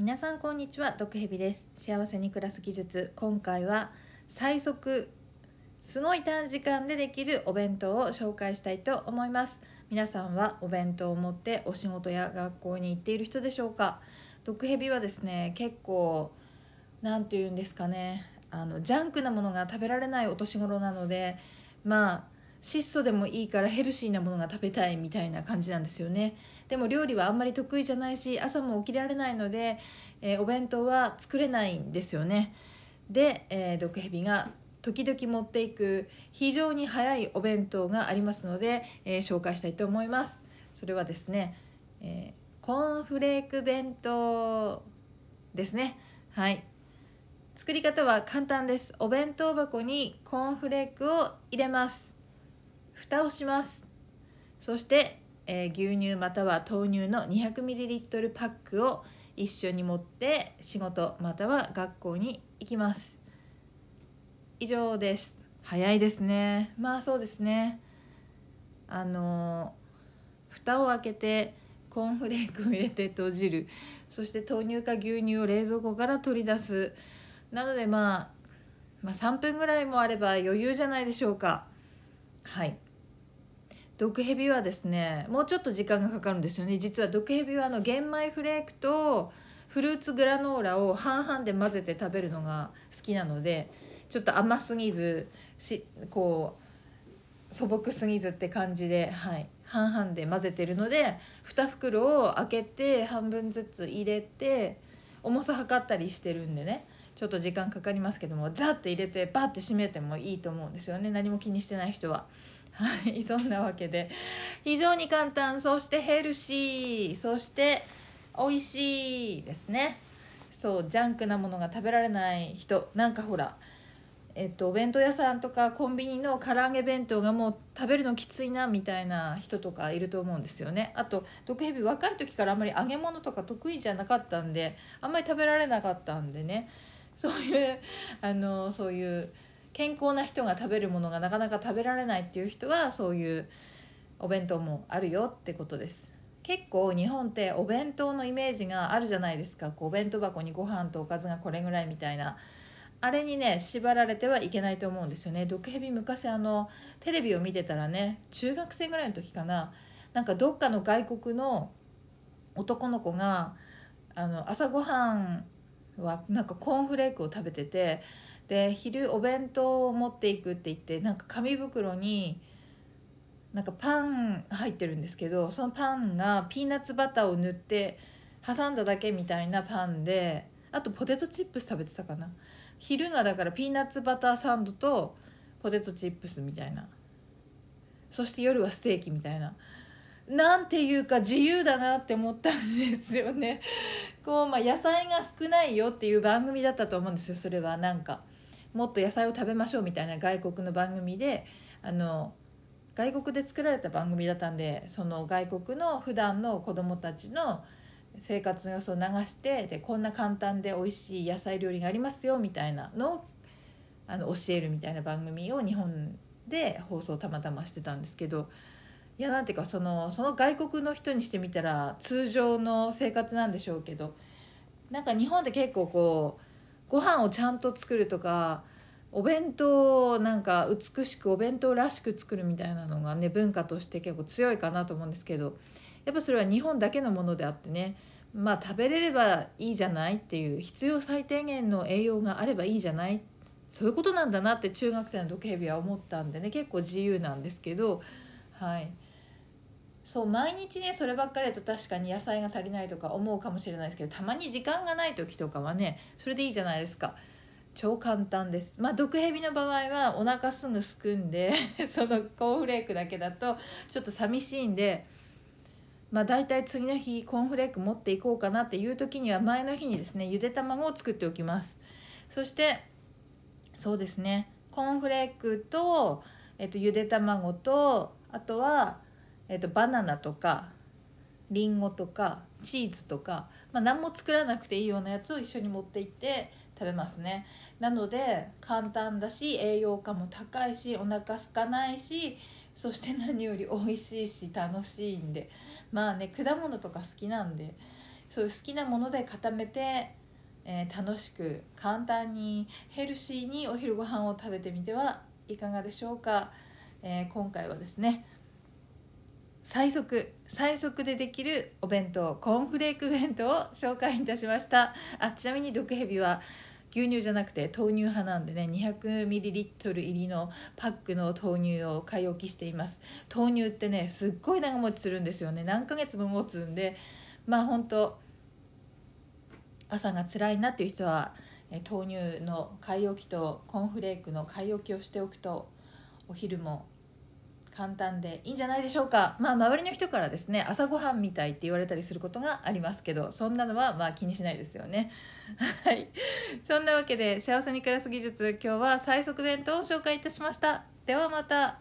皆さんこんにちは毒蛇です。幸せに暮らす技術。今回は最速すごい短時間でできるお弁当を紹介したいと思います。皆さんはお弁当を持ってお仕事や学校に行っている人でしょうか？毒蛇はですね結構何て言うんですかね。あのジャンクなものが食べられないお年頃なのでまあ質素でもいいからヘルシーなものが食べたいみたいな感じなんですよね。でも料理はあんまり得意じゃないし朝も起きられないので、えー、お弁当は作れないんですよね。で、えー、毒蛇が時々持っていく非常に早いお弁当がありますので、えー、紹介したいと思います。それはですね、えコーンフレーク弁当ですね。はい。作り方は簡単です。お弁当箱にコーンフレークを入れます。蓋をします。そして、えー、牛乳または豆乳の 200ml パックを一緒に持って仕事または学校に行きます。以上です。早いですね。まあそうですね。あの蓋を開けてコーンフレークを入れて閉じる。そして豆乳か牛乳を冷蔵庫から取り出す。なので、まあ、まあ3分ぐらいもあれば余裕じゃないでしょうか。はい。毒蛇はですねもうちょっと時間がかかるんですよね。実は毒蛇はあの玄米フレークとフルーツグラノーラを半々で混ぜて食べるのが好きなのでちょっと甘すぎずしこう素朴すぎずって感じで、はい、半々で混ぜてるので2袋を開けて半分ずつ入れて重さ測ったりしてるんでね。ちょっと時間かかりますけどもザッて入れてバッて閉めてもいいと思うんですよね。何も気にしてない人は。はいそんなわけで。非常に簡単。そしてヘルシー。そして美味しいですね。そうジャンクなものが食べられない人。なんかほらえっと、お弁当屋さんとかコンビニの唐揚げ弁当がもう食べるのきついなみたいな人とかいると思うんですよね。あと毒蛇若い時からあんまり揚げ物とか得意じゃなかったんであんまり食べられなかったんでね。そういうあのそういう健康な人が食べるものがなかなか食べられないっていう人はそういうお弁当もあるよってことです。結構日本ってお弁当のイメージがあるじゃないですか。こうお弁当箱にご飯とおかずがこれぐらいみたいな。あれにね縛られてはいけないと思うんですよね。毒蛇昔あのテレビを見てたらね中学生ぐらいの時かな。なんかどっかの外国の男の子があの朝ごはんはなんかコーンフレークを食べててで昼お弁当を持っていくって言ってなんか紙袋になんかパン入ってるんですけどそのパンがピーナッツバターを塗って挟んだだけみたいなパンであとポテトチップス食べてたかな。昼がだからピーナッツバターサンドとポテトチップスみたいな。そして夜はステーキみたいな。なんていうか自由だなって思ったんですよね。こう、まあ、野菜が少ないよっていう番組だったと思うんですよそれは。なんかもっと野菜を食べましょうみたいな外国の番組であの外国で作られた番組だったんでその外国の普段の子どもたちの生活の様子を流してでこんな簡単で美味しい野菜料理がありますよみたいなのをあの教えるみたいな番組を日本で放送たまたましてたんですけどいやなんていうかそのその外国の人にしてみたら通常の生活なんでしょうけどなんか日本で結構こうご飯をちゃんと作るとかお弁当なんか美しくお弁当らしく作るみたいなのがね文化として結構強いかなと思うんですけどやっぱそれは日本だけのものであってねまあ食べれればいいじゃないっていう必要最低限の栄養があればいいじゃないそういうことなんだなって中学生の時計日は思ったんでね結構自由なんですけどはい。そう毎日ねそればっかりだと確かに野菜が足りないとか思うかもしれないですけどたまに時間がない時とかはねそれでいいじゃないですか。超簡単です。まあ毒蛇の場合はお腹すぐすくんで そのコーンフレークだけだとちょっと寂しいんでまあ大体次の日コーンフレーク持っていこうかなっていう時には前の日にですねゆで卵を作っておきます。そしてそうですねコーンフレークと、えっと、ゆで卵とあとはえーと、バナナとかりんごとかチーズとか、まあ、何も作らなくていいようなやつを一緒に持って行って食べますね。なので簡単だし栄養価も高いしお腹空かないしそして何より美味しいし楽しいんで。まあね果物とか好きなんでそういう好きなもので固めて、えー、楽しく簡単にヘルシーにお昼ご飯を食べてみてはいかがでしょうか、えー、今回はですね最速最速でできるお弁当コーンフレーク弁当を紹介いたしました。あちなみに毒蛇は牛乳じゃなくて豆乳派なんでね 200ml 入りのパックの豆乳を買い置きしています。豆乳ってねすっごい長持ちするんですよね。何ヶ月も持つんでまあ本当朝が辛いなっていう人は豆乳の買い置きとコーンフレークの買い置きをしておくとお昼も簡単でいいんじゃないでしょうか。まあ周りの人からですね朝ごはんみたいって言われたりすることがありますけどそんなのはまあ気にしないですよね。はい。そんなわけで幸せに暮らす技術今日は最速弁当を紹介いたしました。ではまた。